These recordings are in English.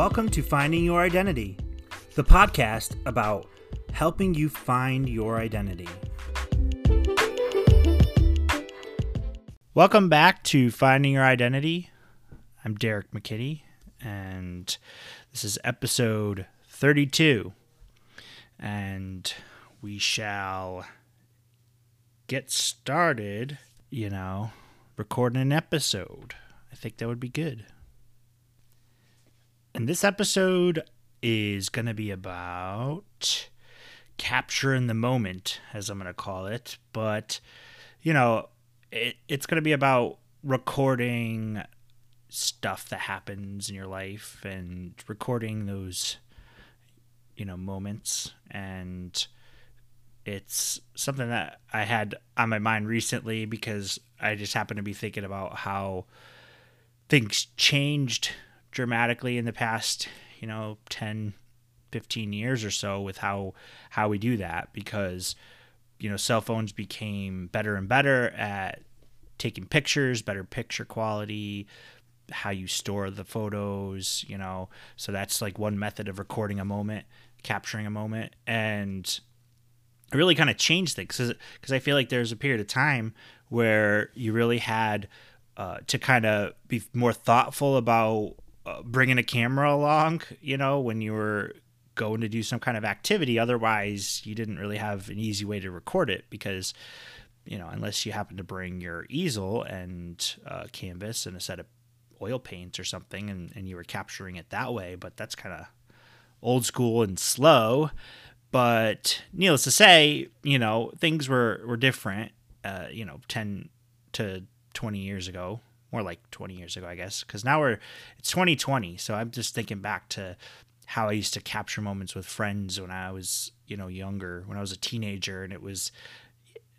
Welcome to Finding Your Identity, the podcast about helping you find your identity. Welcome back to Finding Your Identity. I'm Derek McKinney, and this is episode 32. And we shall get started, you know, recording an episode. I think that would be good. And this episode is going to be about capturing the moment, as I'm going to call it. But, you know, it, it's going to be about recording stuff that happens in your life and recording those, you know, moments. And it's something that I had on my mind recently because I just happened to be thinking about how things changed dramatically in the past, you know, 10, 15 years or so with how how we do that because you know, cell phones became better and better at taking pictures, better picture quality, how you store the photos, you know. So that's like one method of recording a moment, capturing a moment and it really kind of changed things because I feel like there's a period of time where you really had uh, to kind of be more thoughtful about uh, bringing a camera along, you know, when you were going to do some kind of activity. Otherwise, you didn't really have an easy way to record it because, you know, unless you happen to bring your easel and uh, canvas and a set of oil paints or something and, and you were capturing it that way. But that's kind of old school and slow. But needless to say, you know, things were, were different, uh, you know, 10 to 20 years ago, more like 20 years ago, I guess, because now we're, it's 2020. So I'm just thinking back to how I used to capture moments with friends when I was, you know, younger, when I was a teenager. And it was,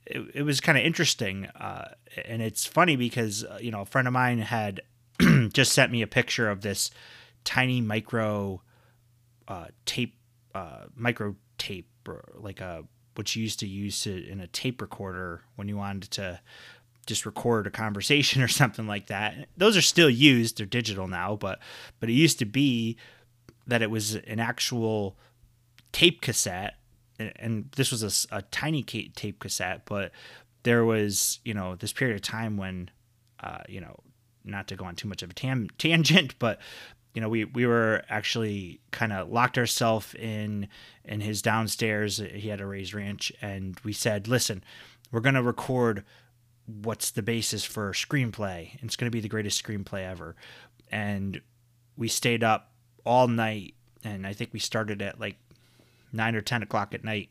it, it was kind of interesting. Uh, and it's funny because, uh, you know, a friend of mine had just sent me a picture of this tiny micro uh, tape, uh, micro tape, or like a what you used to use to, in a tape recorder when you wanted to just record a conversation or something like that. Those are still used; they're digital now, but but it used to be that it was an actual tape cassette, and this was a, a tiny tape cassette, but there was you know this period of time when uh, you know not to go on too much of a tam- tangent, but you know, we we were actually kind of locked ourselves in in his downstairs. He had a raised ranch, and we said, "Listen, we're gonna record what's the basis for screenplay. It's gonna be the greatest screenplay ever." And we stayed up all night, and I think we started at like nine or ten o'clock at night.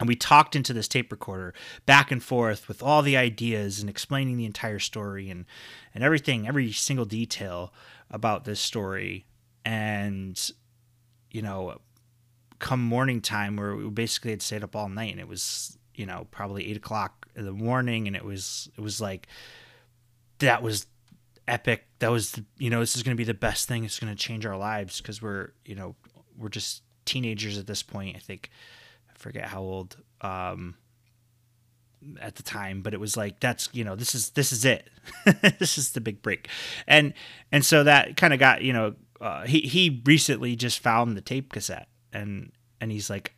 And we talked into this tape recorder back and forth with all the ideas and explaining the entire story and, and everything, every single detail about this story and you know come morning time where we basically had stayed up all night and it was you know probably eight o'clock the morning and it was it was like that was epic. That was you know this is going to be the best thing. It's going to change our lives because we're you know we're just teenagers at this point. I think i forget how old um at the time but it was like that's you know this is this is it. This is the big break. And and so that kind of got you know uh, he he recently just found the tape cassette and and he's like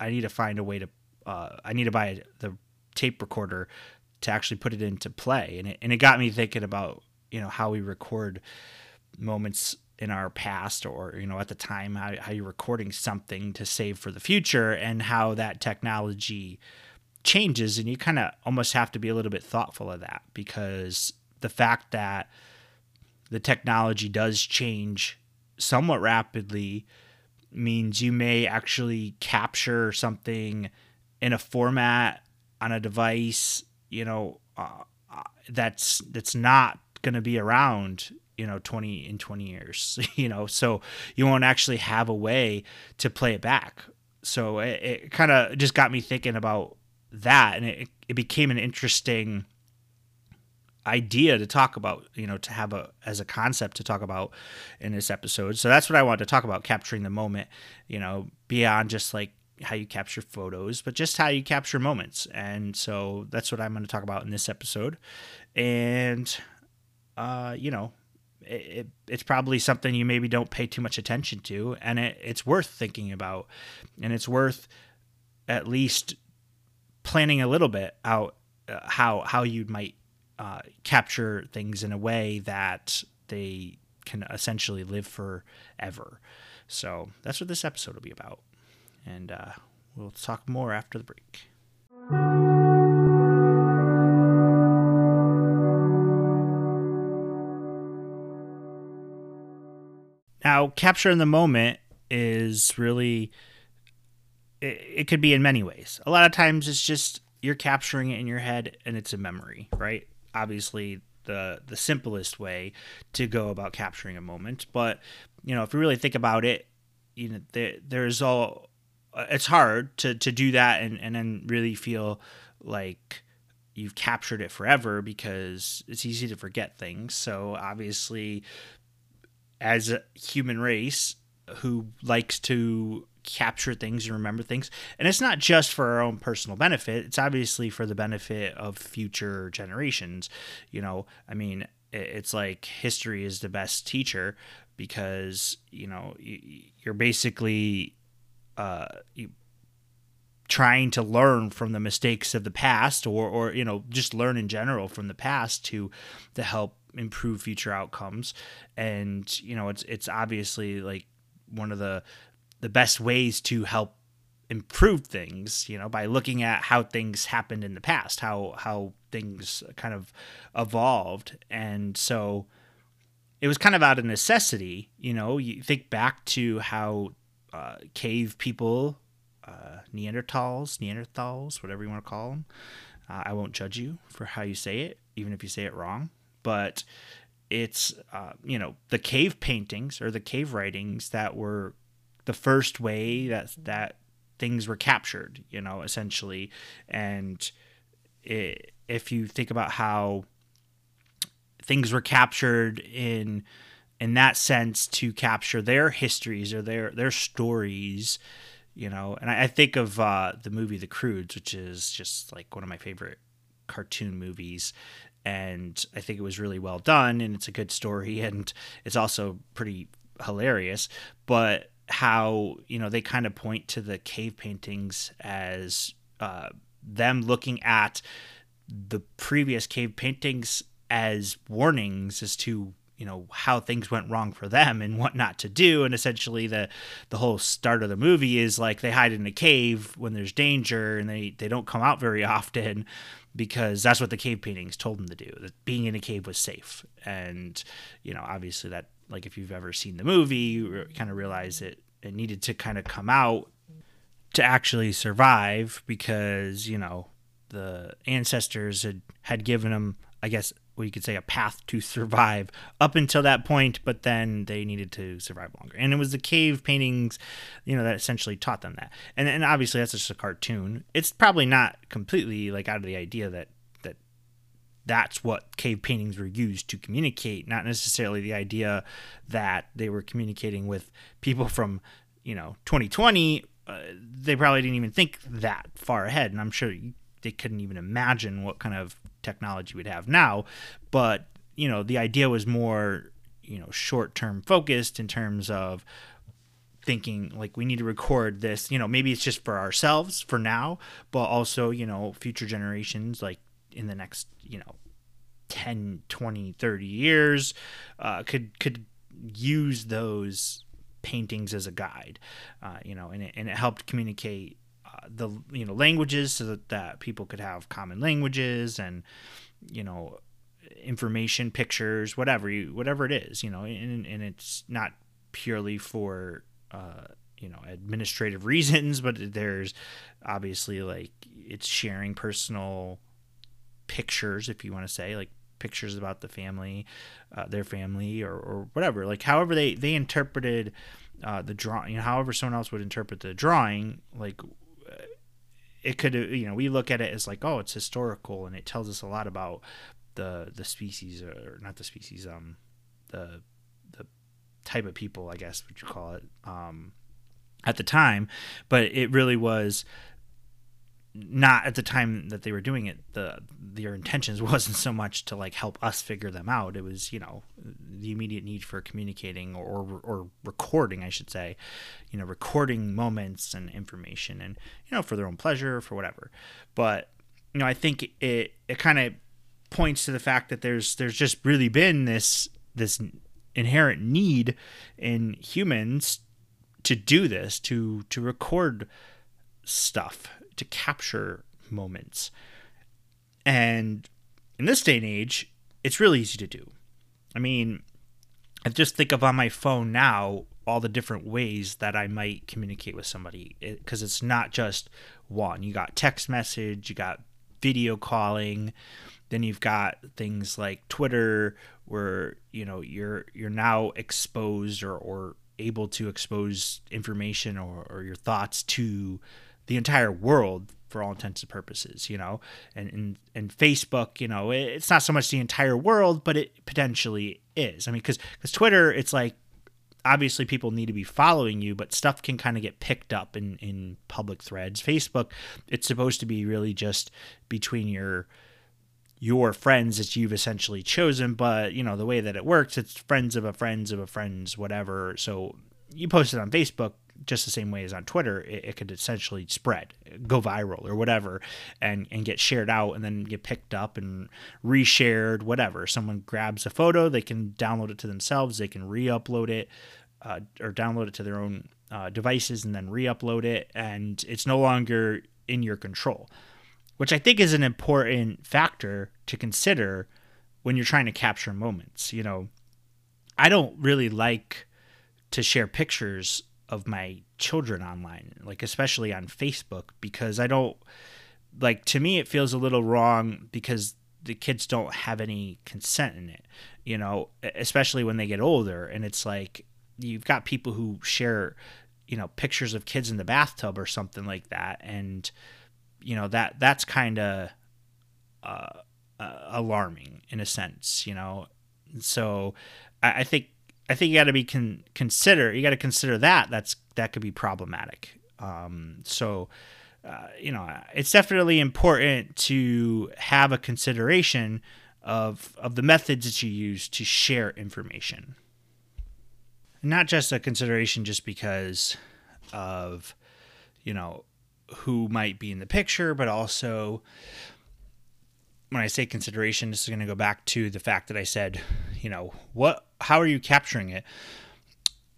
i need to find a way to uh, i need to buy the tape recorder to actually put it into play. And it, and it got me thinking about you know how we record moments in our past or you know at the time how, how you're recording something to save for the future and how that technology changes. And you kind of almost have to be a little bit thoughtful of that because the fact that the technology does change somewhat rapidly means you may actually capture something in a format on a device you know uh, uh that's that's not going to be around you know 20 in 20 years you know? So you won't actually have a way to play it back. So it, it kind of just got me thinking about that and it, it became an interesting idea to talk about you know to have a as a concept to talk about in this episode. So that's what i wanted to talk about capturing the moment you know beyond just like how you capture photos but just how you capture moments. And so that's what i'm going to talk about in this episode. And uh you know it, it's probably something you maybe don't pay too much attention to, and it, it's worth thinking about, and it's worth at least planning a little bit out uh, how how you might uh, capture things in a way that they can essentially live forever. So that's what this episode will be about, and uh, we'll talk more after the break. Now, capture in the moment is really it, it could be in many ways. A lot of times it's just you're capturing it in your head and it's a memory, right? Obviously the the simplest way to go about capturing a moment, but you know, if you really think about it, you know, there, there's all Uh, it's hard to to do that and and then really feel like you've captured it forever because it's easy to forget things. So obviously as a human race who likes to capture things and remember things. And it's not just for our own personal benefit, it's obviously for the benefit of future generations. You know, I mean, it's like history is the best teacher because, you know, you're basically uh, you, trying to learn from the mistakes of the past or, or, you know, just learn in general from the past to, to help improve future outcomes. And, you know, it's, it's obviously like one of the the best ways to help improve things you know by looking at how things happened in the past how how things kind of evolved and so it was kind of out of necessity you know you think back to how uh, cave people uh, neanderthals neanderthals whatever you want to call them uh, i won't judge you for how you say it even if you say it wrong but it's uh, you know the cave paintings or the cave writings that were the first way that that things were captured, you know, essentially. And it, if you think about how things were captured in in that sense to capture their histories or their their stories, you know, and I, I think of uh, the movie The Croods, which is just like one of my favorite cartoon movies. And I think it was really well done and it's a good story and it's also pretty hilarious. But how you know they kind of point to the cave paintings as uh, them looking at the previous cave paintings as warnings as to you know how things went wrong for them and what not to do. And essentially the the whole start of the movie is like they hide in a cave when there's danger and they they don't come out very often because that's what the cave paintings told them to do that being in a cave was safe. And you know obviously that like if you've ever seen the movie, you kind of realize it it needed to kind of come out to actually survive because you know the ancestors had had given them, I guess, what you could say, a path to survive up until that point, but then they needed to survive longer. And it was the cave paintings, you know, that essentially taught them that. And and obviously that's just a cartoon. It's probably not completely like out of the idea that that's what cave paintings were used to communicate, not necessarily the idea that they were communicating with people from, you know, 2020. Uh, they probably didn't even think that far ahead, and I'm sure they couldn't even imagine what kind of technology we'd have now. But you know, the idea was more, you know, short-term focused in terms of thinking like we need to record this you know maybe it's just for ourselves for now but also you know future generations like in the next you know 10 20 30 years uh, could could use those paintings as a guide uh, you know and it, and it helped communicate the you know languages so that, that people could have common languages and you know information pictures whatever you whatever it is you know and, and it's not purely for uh, you know administrative reasons but there's obviously like it's sharing personal pictures, if you want to say, like pictures about the family, uh, their family, or, or whatever. Like however they they interpreted uh, the drawing, you know, however someone else would interpret the drawing, like it could you know we look at it as like oh it's historical and it tells us a lot about the the species or not the species um the the type of people I guess what you call it um at the time. But it really was not at the time that they were doing it the their intentions wasn't so much to like help us figure them out. It was you know the immediate need for communicating or or, or recording i should say you know recording moments and information and you know for their own pleasure for whatever. But you know i think it it kind of points to the fact that there's there's just really been this this inherent need in humans to do this to to record stuff to capture moments. And in this day and age, it's really easy to do. I mean, I just think of on my phone now all the different ways that I might communicate with somebody eh, because it, it's not just one. You got text message, you got video calling, then you've got things like Twitter where you know you're you're now exposed or, or able to expose information or, or your thoughts to the entire world for all intents and purposes, you know, and, and, and Facebook, you know, it's not so much the entire world, but it potentially is. I mean, cause, cause Twitter, it's like, obviously people need to be following you, but stuff can kind of get picked up in, in public threads. Facebook, it's supposed to be really just between your, your friends that you've essentially chosen, but you know, the way that it works, it's friends of a friends of a friends, whatever. So you post it on Facebook, just the same way as on Twitter, it, it, could essentially spread, go viral or whatever, and and get shared out and then get picked up and reshared, whatever. Someone grabs a photo, they can download it to themselves, they can re-upload it uh, or download it to their own uh, devices and then re-upload it, and it's no longer in your control, which I think is an important factor to consider when you're trying to capture moments. You know, I don't really like to share pictures of my children online, like especially on Facebook, because I don't like to me it feels a little wrong because the kids don't have any consent in it, you know, especially when they get older. And it's like you've got people who share, you know, pictures of kids in the bathtub or something like that, and you know that that's kind of uh, uh, alarming in a sense, you know. So I, I think I think you got to be con- consider you got to consider that that's that could be problematic. Um, so uh, you know it's definitely important to have a consideration of of the methods that you use to share information. Not just a consideration just because of you know who might be in the picture, but also when I say consideration, this is going to go back to the fact that I said, you know, what, how are you capturing it?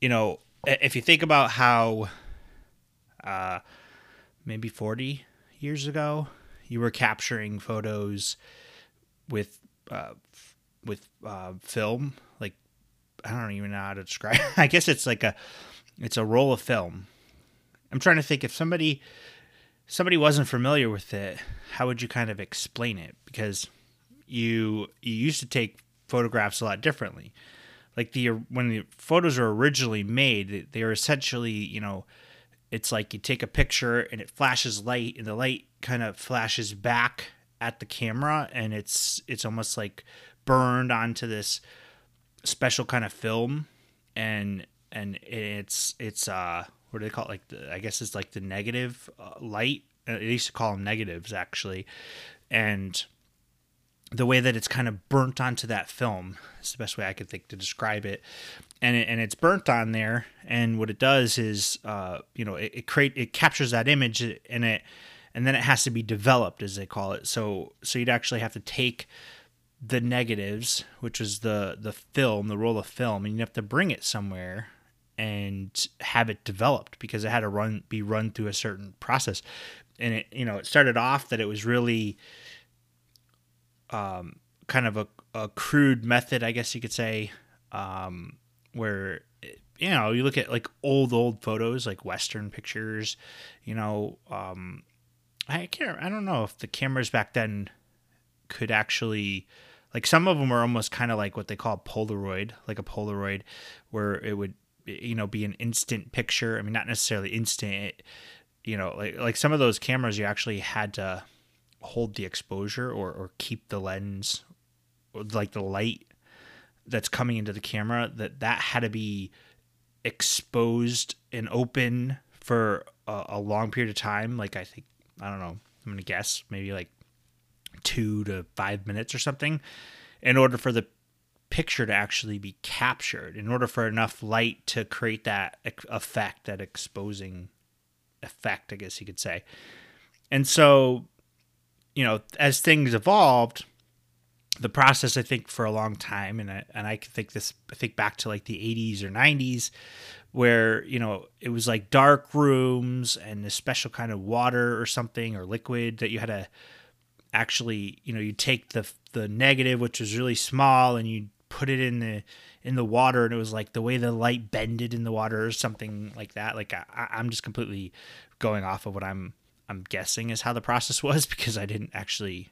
You know, if you think about how, uh, maybe 40 years ago, you were capturing photos with, uh, with, uh, film, like, I don't even know how to describe. I guess it's like a, it's a roll of film. I'm trying to think if somebody somebody wasn't familiar with it, how would you kind of explain it? Because you you used to take photographs a lot differently. Like the when the photos were originally made, they are essentially you know, it's like you take a picture and it flashes light, and the light kind of flashes back at the camera, and it's it's almost like burned onto this special kind of film, and and it's it's uh what do they call it? Like the, I guess it's like the negative uh, light. Uh, they used to call them negatives actually, and the way that it's kind of burnt onto that film is the best way I could think to describe it. And it, and it's burnt on there, and what it does is, uh, you know, it, it create it captures that image, and it and then it has to be developed, as they call it. So so you'd actually have to take the negatives, which is the the film, the roll of film, and you have to bring it somewhere and have it developed because it had to run be run through a certain process. And it you know it started off that it was really um, kind of a, a crude method i guess you could say um, where you know you look at like old old photos like western pictures you know um, i can't i don't know if the cameras back then could actually like some of them were almost kind of like what they call polaroid like a polaroid where it would you know be an instant picture. I mean not necessarily instant you know like like some of those cameras you actually had to hold the exposure or or keep the lens like the light that's coming into the camera that that had to be exposed and open for a, a long period of time. Like i think i don't know I'm gonna guess maybe like two to five minutes or something, in order for the picture to actually be captured. In order for enough light to create that effect, that exposing effect, I guess you could say. And so, you know, as things evolved, the process I think for a long time, and I and I think this I think back to like the 80s or 90s, where you know it was like dark rooms and a special kind of water or something or liquid that you had to actually you know you take the the negative which was really small and you put it in the in the water and it was like the way the light bended in the water or something like that. Like I, i'm just completely going off of what i'm i'm guessing is how the process was because i didn't actually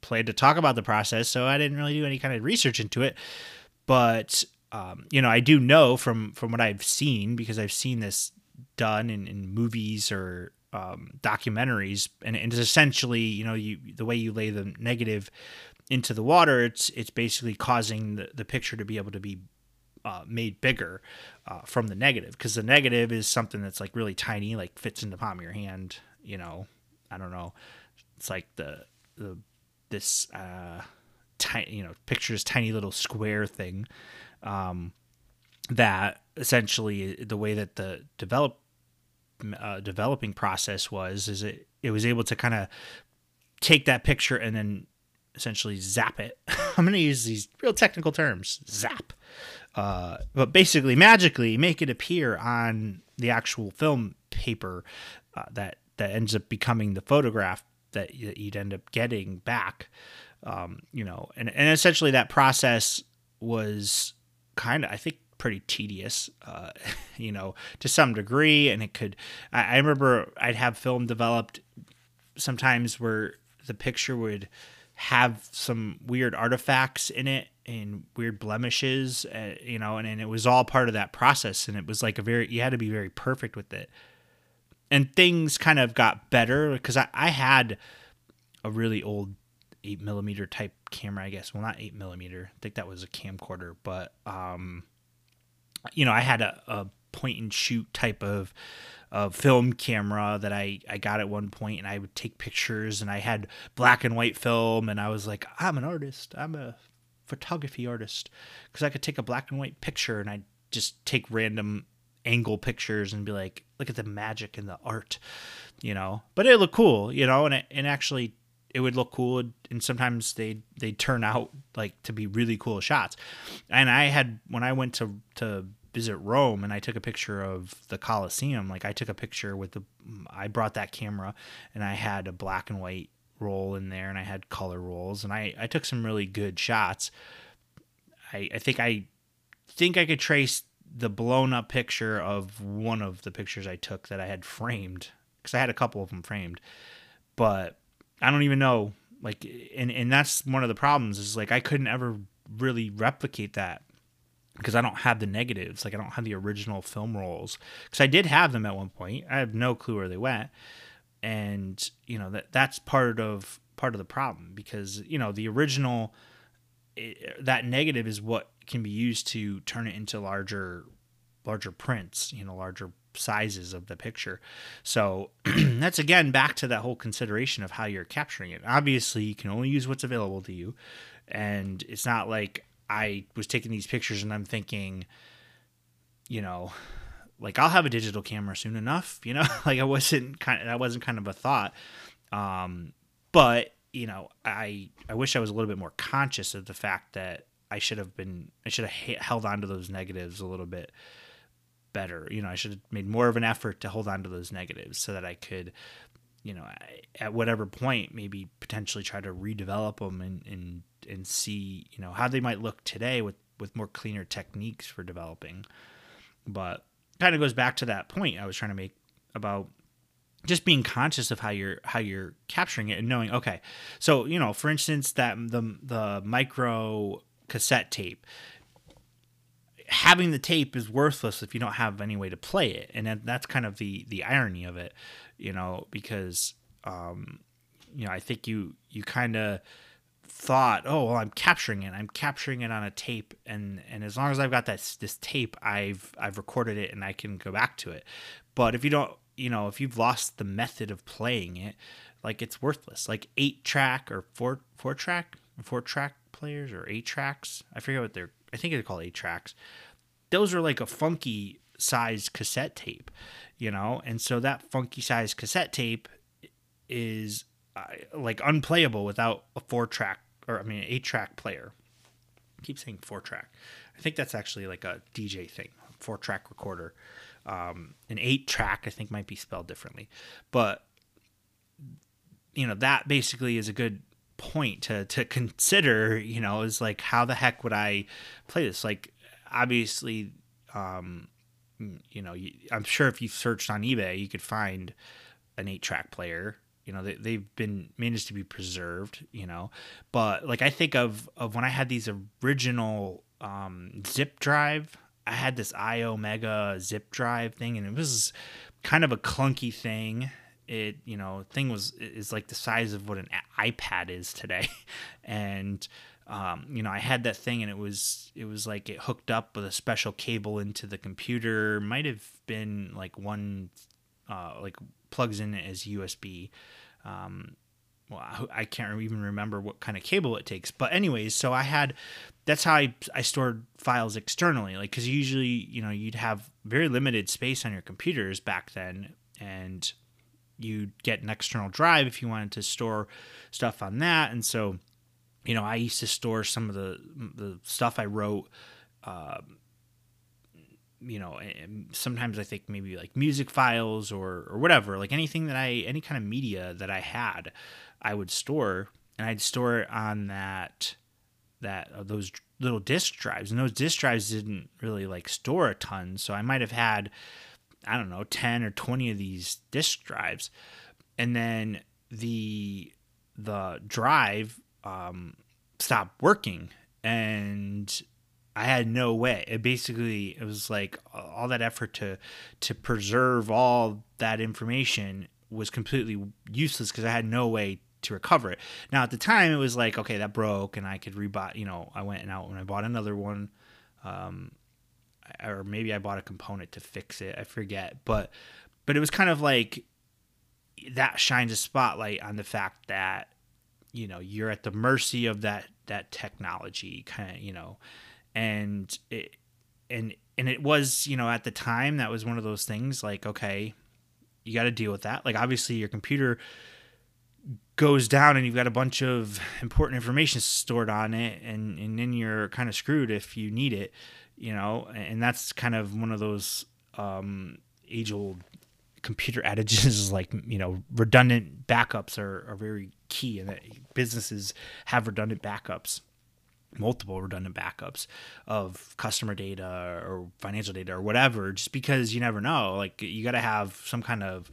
plan to talk about the process so i didn't really do any kind of research into it. But um, you know i do know from from what i've seen because i've seen this done in, in movies or um, documentaries and, and it's essentially you know you the way you lay the negative into the water, it's it's basically causing the, the picture to be able to be uh, made bigger uh, from the negative because the negative is something that's like really tiny, like fits in the palm of your hand. You know, I don't know. It's like the the this uh, tiny you know picture tiny little square thing um, that essentially the way that the develop uh, developing process was is it it was able to kind of take that picture and then essentially zap it. I'm going to use these real technical terms zap. Uh, but basically, magically make it appear on the actual film paper uh, that, that ends up becoming the photograph that you'd end up getting back. Um, you know, and, and essentially that process was kind of, I think, pretty tedious, uh, you know, to some degree. And it could, I, I remember I'd have film developed sometimes where the picture would, have some weird artifacts in it and weird blemishes, uh, you know, and, and it was all part of that process. And it was like a very, you had to be very perfect with it. And things kind of got better because I, I had a really old eight millimeter type camera, I guess. Well, not eight millimeter. I think that was a camcorder, but, um, you know, I had a, a point and shoot type of a film camera that I, I got at one point and I would take pictures and I had black and white film and I was like, I'm an artist. I'm a photography artist because I could take a black and white picture and I'd just take random angle pictures and be like, look at the magic and the art, you know, but it looked cool, you know, and it, and actually it would look cool and sometimes they they turn out like to be really cool shots. And I had when I went to to visit Rome and I took a picture of the Colosseum. Like I took a picture with the, I brought that camera and I had a black and white roll in there and I had color rolls and I, I took some really good shots. I, I think I think I could trace the blown up picture of one of the pictures I took that I had framed because I had a couple of them framed, but I don't even know like and and that's one of the problems is like I couldn't ever really replicate that because I don't have the negatives. Like I don't have the original film rolls because I did have them at one point. I have no clue where they went, and you know that that's part of part of the problem because you know the original it, that negative is what can be used to turn it into larger larger prints. You know, larger sizes of the picture. So that's again back to that whole consideration of how you're capturing it. Obviously, you can only use what's available to you, and it's not like I was taking these pictures and I'm thinking, you know, like I'll have a digital camera soon enough, you know, like I wasn't kind of, that wasn't kind of a thought. Um, but you know, I, I wish I was a little bit more conscious of the fact that I should have been, I should have held on to those negatives a little bit better. You know, I should have made more of an effort to hold on to those negatives so that I could, you know, at whatever point, maybe potentially try to redevelop them and, and and see you know how they might look today with with more cleaner techniques for developing. But kind of goes back to that point i was trying to make about just being conscious of how you're how you're capturing it and knowing okay so you know for instance that the the micro cassette tape. Having the tape is worthless if you don't have any way to play it and that's kind of the the irony of it you know because um you know i think you you kind of thought, oh well, I'm capturing it. I'm capturing it on a tape, and and as long as I've got that this tape, I've I've recorded it and I can go back to it. But if you don't you know, if you've lost the method of playing it, like it's worthless. Like eight track or four four track, four track players or eight tracks. I forget what they're. I think they're called eight tracks. Those are like a funky sized cassette tape, you know, and so that funky sized cassette tape is like unplayable without a four track or I mean eight track player. I keep saying four track. I think that's actually like a DJ thing, four track recorder. Um, an eight track I think might be spelled differently, but you know that basically is a good point to to consider. You know, is like how the heck would I play this? Like obviously, um, you know, I'm sure if you searched on eBay, you could find an eight track player you know they, they've been managed to be preserved you know? But like i think of of when i had these original um, zip drive i had this Iomega zip drive thing and it was kind of a clunky thing. It you know thing was is like the size of what an ipad is today. And um, you know i had that thing and it was it was like it hooked up with a special cable into the computer. Might have been like one uh, like plugs in as USB. Um, well, I can't even remember what kind of cable it takes. But anyways, so I had that's how I, I stored files externally. Like, because usually, you know, you'd have very limited space on your computers back then, and you'd get an external drive if you wanted to store stuff on that. And so, you know, I used to store some of the the stuff I wrote. Uh, you know sometimes i think maybe like music files or or whatever like anything that i any kind of media that i had i would store. And i'd store it on that that uh, those little disk drives. And those disk drives didn't really like store a ton. So i might have had i don't know 10 or 20 of these disk drives. And then the the drive um, stopped working. And I had no way. It basically it was like all that effort to to preserve all that information was completely useless because I had no way to recover it. Now at the time it was like okay that broke and I could rebuy. You know I went and out and I bought another one, um, or maybe I bought a component to fix it. I forget, but but it was kind of like that shines a spotlight on the fact that you know you're at the mercy of that that technology kind of you know and it and and it was you know at the time that was one of those things like okay you got to deal with that. Like obviously your computer goes down and you've got a bunch of important information stored on it and and then you're kind of screwed if you need it you know? And that's kind of one of those um, age old computer adages like you know redundant backups are, are very key and that businesses have redundant backups multiple redundant backups of customer data or financial data or whatever just because you never know. Like you got to have some kind of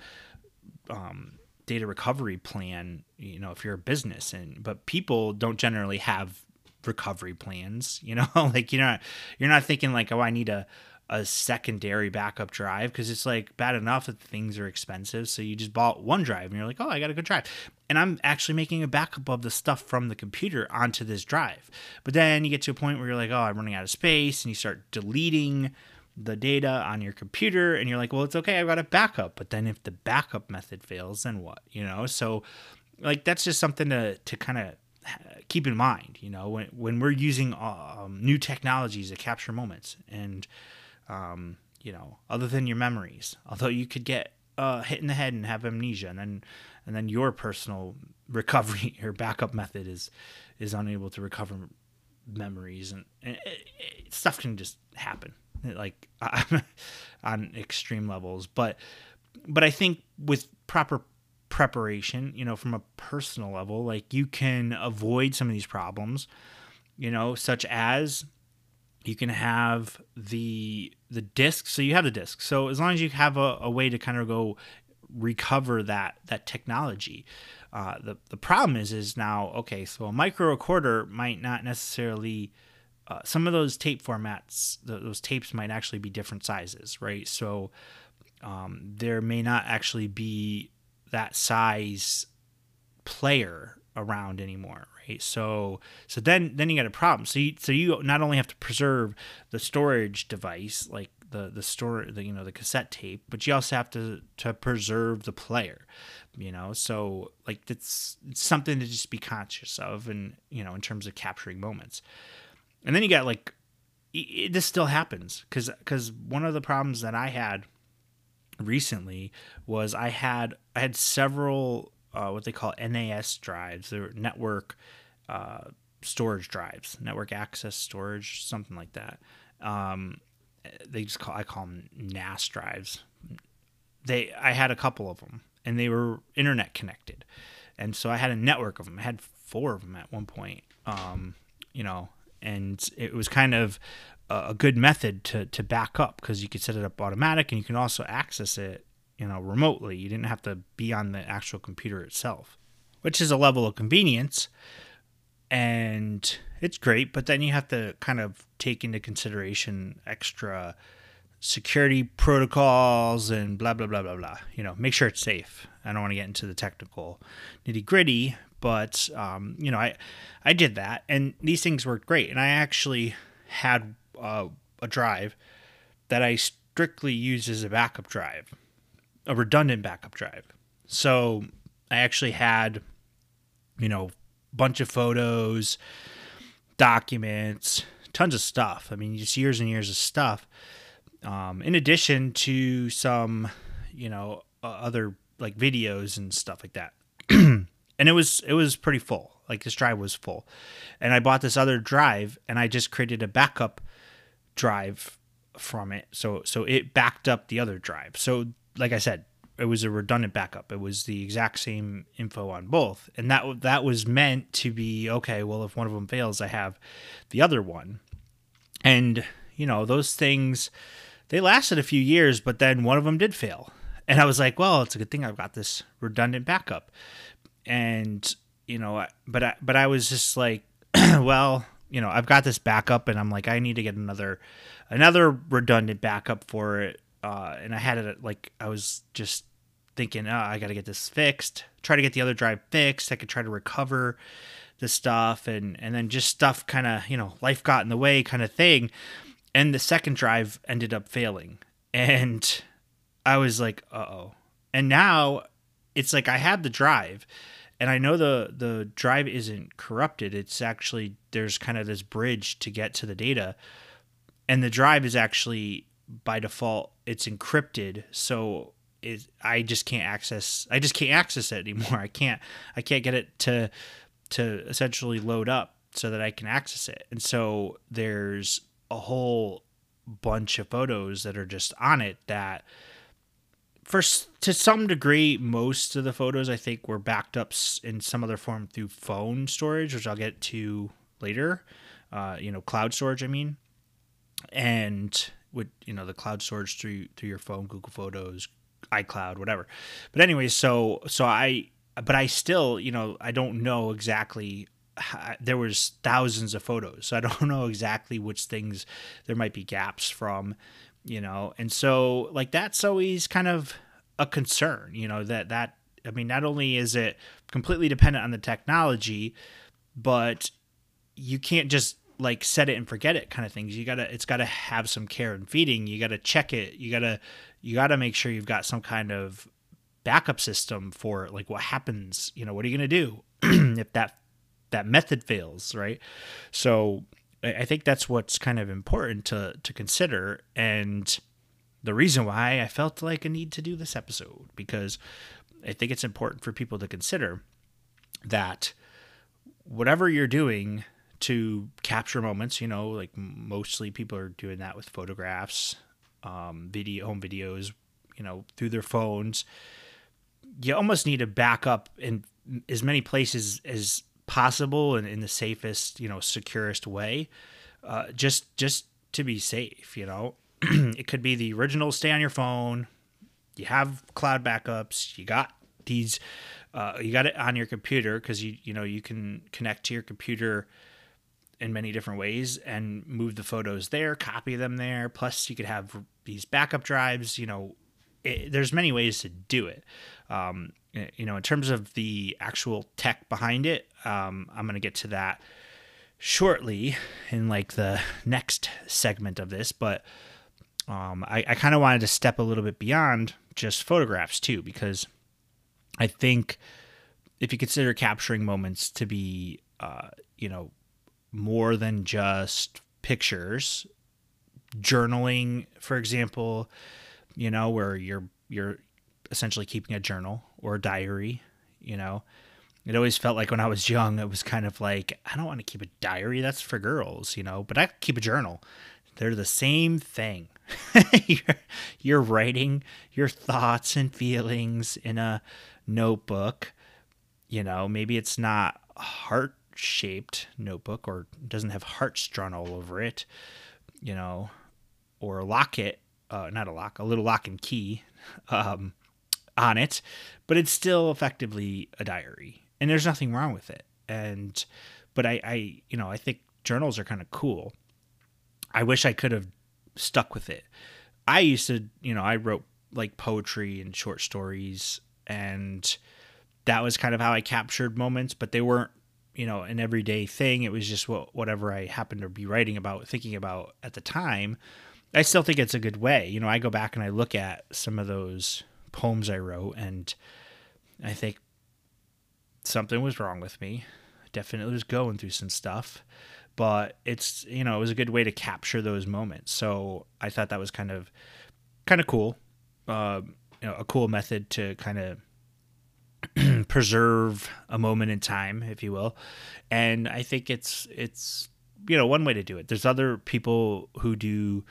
um, data recovery plan you know if you're a business and but people don't generally have recovery plans you know? Like you're not you're not thinking like oh i need a a secondary backup drive because it's like bad enough that things are expensive. So you just bought one drive and you're like, oh, I got a good drive. And I'm actually making a backup of the stuff from the computer onto this drive. But then you get to a point where you're like, oh, I'm running out of space. And you start deleting the data on your computer and you're like, well, it's okay. I've got a backup. But then if the backup method fails, then what? You know? So like that's just something to, to kind of keep in mind, you know, when, when we're using um, new technologies to capture moments and, um, you know, other than your memories. Although you could get uh, hit in the head and have amnesia, and then and then your personal recovery or backup method is is unable to recover memories, and, and it, it, stuff can just happen like on extreme levels. But but I think with proper preparation, you know, from a personal level, like you can avoid some of these problems, you know, such as you can have the the disc so you have the disc. So as long as you have a, a way to kind of go recover that that technology uh, the the problem is is now okay so a micro recorder might not necessarily uh, some of those tape formats those tapes might actually be different sizes right? So um, there may not actually be that size player around anymore, right? So so then then you got a problem. So you, so you not only have to preserve the storage device like the the store the you know the cassette tape, but you also have to to preserve the player, you know. So like it's, something to just be conscious of, and you know in terms of capturing moments. And then you got like it, this still happens because because one of the problems that I had recently was I had I had several uh, what they call NAS drives, they're network uh, storage drives, network access storage, something like that. Um, they just call I call them NAS drives. They I had a couple of them, and they were internet connected, and so I had a network of them. I had four of them at one point. Um, you know, and it was kind of a good method to to back up because you could set it up automatic, and you can also access it you know remotely. You didn't have to be on the actual computer itself, which is a level of convenience and it's great, but then you have to kind of take into consideration extra security protocols and blah blah blah blah blah. You know, make sure it's safe. I don't want to get into the technical nitty gritty, but um, you know, I I did that, and these things worked great. And I actually had uh, a drive that I strictly used as a backup drive, a redundant backup drive. So I actually had, you know, bunch of photos, documents, tons of stuff. I mean, just years and years of stuff. Um, in addition to some, you know, uh, other like videos and stuff like that. and it was it was pretty full. Like this drive was full. And I bought this other drive and I just created a backup drive from it. So so it backed up the other drive. So like I said, it was a redundant backup. It was the exact same info on both, and that that was meant to be okay. Well, if one of them fails, I have the other one, and you know those things they lasted a few years, but then one of them did fail, and I was like, well, it's a good thing I've got this redundant backup, and you know, but I, but I was just like, well, you know, I've got this backup, and I'm like, I need to get another another redundant backup for it uh, and I had it like I was just thinking, oh, I got to get this fixed. Try to get the other drive fixed. I could try to recover the stuff, and and then just stuff kind of you know life got in the way kind of thing. And the second drive ended up failing, and I was like, uh oh. And now it's like I had the drive, and I know the the drive isn't corrupted. It's actually there's kind of this bridge to get to the data, and the drive is actually by default it's encrypted so it, I just can't access I just can't access it anymore. I can't I can't get it to to essentially load up so that I can access it. And so there's a whole bunch of photos that are just on it that for to some degree most of the photos I think were backed up in some other form through phone storage, which I'll get to later. Uh, you know, cloud storage I mean. And with you know the cloud storage through through your phone, Google Photos, iCloud, whatever. But anyway, so so I but I still you know I don't know exactly. There was thousands of photos, so I don't know exactly which things there might be gaps from, you know, and so like that's always kind of a concern, you know that that I mean not only is it completely dependent on the technology, but you can't just like set it and forget it kind of things. You gotta it's gotta have some care and feeding. You gotta check it. You gotta you gotta make sure you've got some kind of backup system for like what happens. You know, what are you gonna do if that that method fails, right? So I think that's what's kind of important to to consider and the reason why I felt like a need to do this episode because I think it's important for people to consider that whatever you're doing to capture moments. You know, like mostly people are doing that with photographs, um, video, home videos. You know, through their phones. You almost need to back up in as many places as possible and in the safest, you know, securest way, uh, just just to be safe. You know, it could be the original stay on your phone. You have cloud backups. You got these. Uh, you got it on your computer because you you know you can connect to your computer in many different ways and move the photos there, copy them there. Plus, you could have these backup drives. You know, it, there's many ways to do it. Um, you know, in terms of the actual tech behind it, um, I'm going to get to that shortly in like the next segment of this, but um, I, I kind of wanted to step a little bit beyond just photographs too, because I think if you consider capturing moments to be, uh, you know, more than just pictures, journaling, for example, you know, where you're you're essentially keeping a journal or a diary, you know. It always felt like when I was young, it was kind of like, I don't want to keep a diary. That's for girls, you know, but I keep a journal. They're the same thing. you're, you're writing your thoughts and feelings in a notebook. You know, maybe it's not heart shaped notebook or doesn't have hearts drawn all over it, you know, or a locket, uh, not a lock, a little lock and key um, on it, but it's still effectively a diary and there's nothing wrong with it. And but I, I you know, I think journals are kind of cool. I wish I could have stuck with it. I used to, you know, I wrote like poetry and short stories and that was kind of how I captured moments, but they weren't, you know, an everyday thing. It was just what whatever I happened to be writing about, thinking about at the time. I still think it's a good way. You know, I go back and I look at some of those poems I wrote and I think, something was wrong with me. Definitely was going through some stuff, but it's you know it was a good way to capture those moments. So I thought that was kind of kind of cool, uh, you know, a cool method to kind of preserve a moment in time, if you will. And I think it's it's you know one way to do it. There's other people who do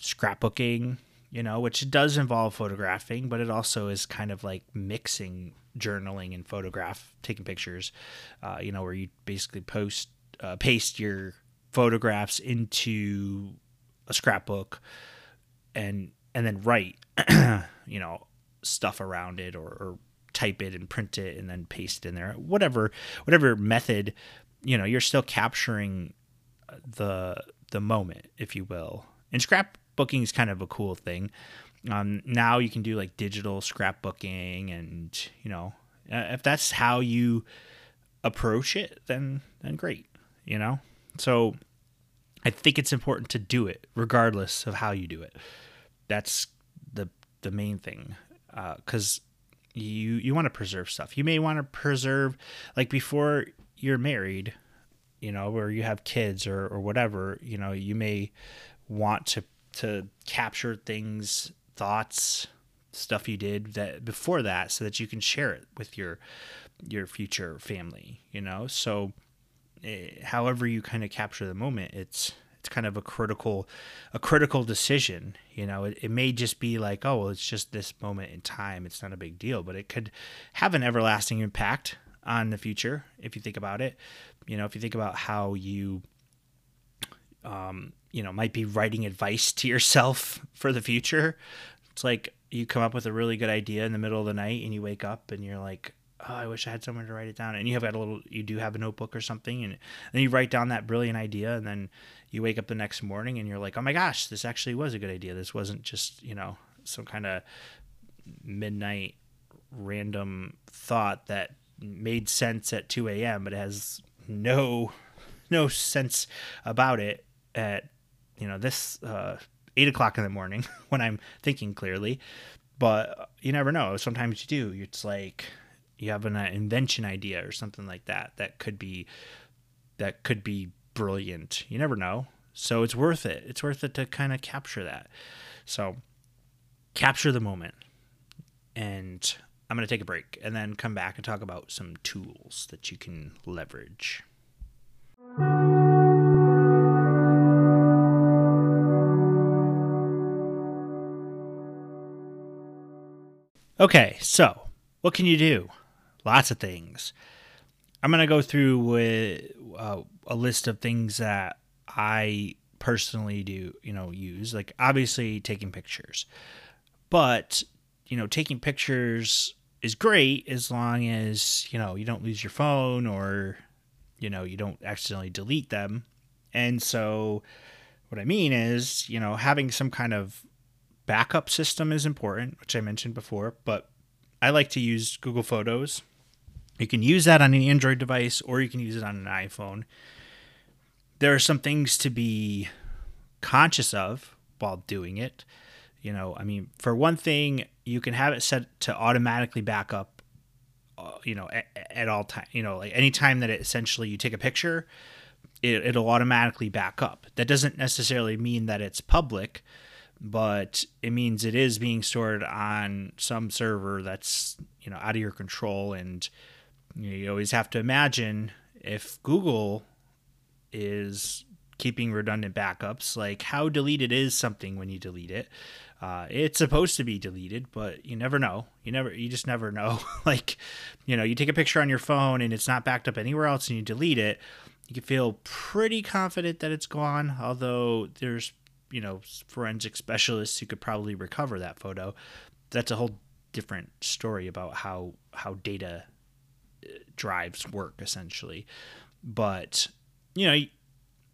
scrapbooking you know, which does involve photographing, but it also is kind of like mixing journaling and photograph, taking pictures, uh, you know, where you basically post, uh, paste your photographs into a scrapbook and, and then write, you know, stuff around it or, or type it and print it and then paste it in there. Whatever, whatever method, you know, you're still capturing the, the moment, if you will. And scrapbooking is kind of a cool thing. Um, now you can do like digital scrapbooking, and you know, uh, if that's how you approach it, then then great. You know, so I think it's important to do it regardless of how you do it. That's the the main thing, because uh, you you want to preserve stuff. You may want to preserve like before you're married, you know, or you have kids or or whatever. You know, you may want to to capture things, thoughts, stuff you did that before that so that you can share it with your your future family, you know? So eh, however you kind of capture the moment, it's it's kind of a critical a critical decision you know? It, it may just be like oh well it's just this moment in time. It's not a big deal. But it could have an everlasting impact on the future if you think about it. You know if you think about how you um, you know, might be writing advice to yourself for the future. It's like you come up with a really good idea in the middle of the night and you wake up and you're like, oh, I wish I had somewhere to write it down. And you have got a little, you do have a notebook or something, and then you write down that brilliant idea, and then you wake up the next morning and you're like, oh my gosh, this actually was a good idea. This wasn't just, you know, some kind of midnight random thought that made sense at 2 a.m., but has no no sense about it at you know this uh, eight o'clock in the morning when I'm thinking clearly. But you never know. Sometimes you do. It's like you have an uh, invention idea or something like that that could be that could be brilliant. You never know. So it's worth it. It's worth it to kind of capture that. So capture the moment. And I'm going to take a break and then come back and talk about some tools that you can leverage. Okay, so what can you do? Lots of things. I'm going to go through with uh, a list of things that I personally do, you know, use. Like obviously taking pictures. But, you know, taking pictures is great as long as, you know, you don't lose your phone or you know, you don't accidentally delete them. And so what I mean is, you know, having some kind of backup system is important, which I mentioned before, but I like to use Google Photos. You can use that on an Android device or you can use it on an iPhone. There are some things to be conscious of while doing it. You know, I mean, for one thing, you can have it set to automatically back up, uh, you know, at, at all time. You know, like anytime that it essentially you take a picture, it, it'll automatically back up. That doesn't necessarily mean that it's public, but it means it is being stored on some server that's you know out of your control and you, know, you always have to imagine if google is keeping redundant backups like how deleted is something when you delete it? Uh, it's supposed to be deleted but you never know. You never you just never know. Like you know you take a picture on your phone and it's not backed up anywhere else and you delete it you can feel pretty confident that it's gone although there's you know forensic specialists who could probably recover that photo. That's a whole different story about how how data drives work essentially. But you know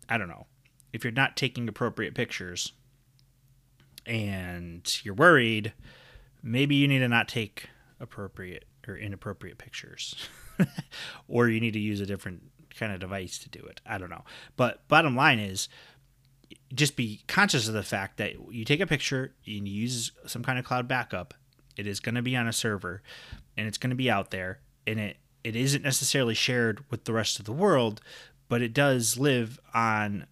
i don't know. If you're not taking appropriate pictures and you're worried maybe you need to not take appropriate or inappropriate pictures. Or you need to use a different kind of device to do it. I don't know. But bottom line is just be conscious of the fact that you take a picture and you use some kind of cloud backup. It is going to be on a server and it's going to be out there and it it isn't necessarily shared with the rest of the world but it does live on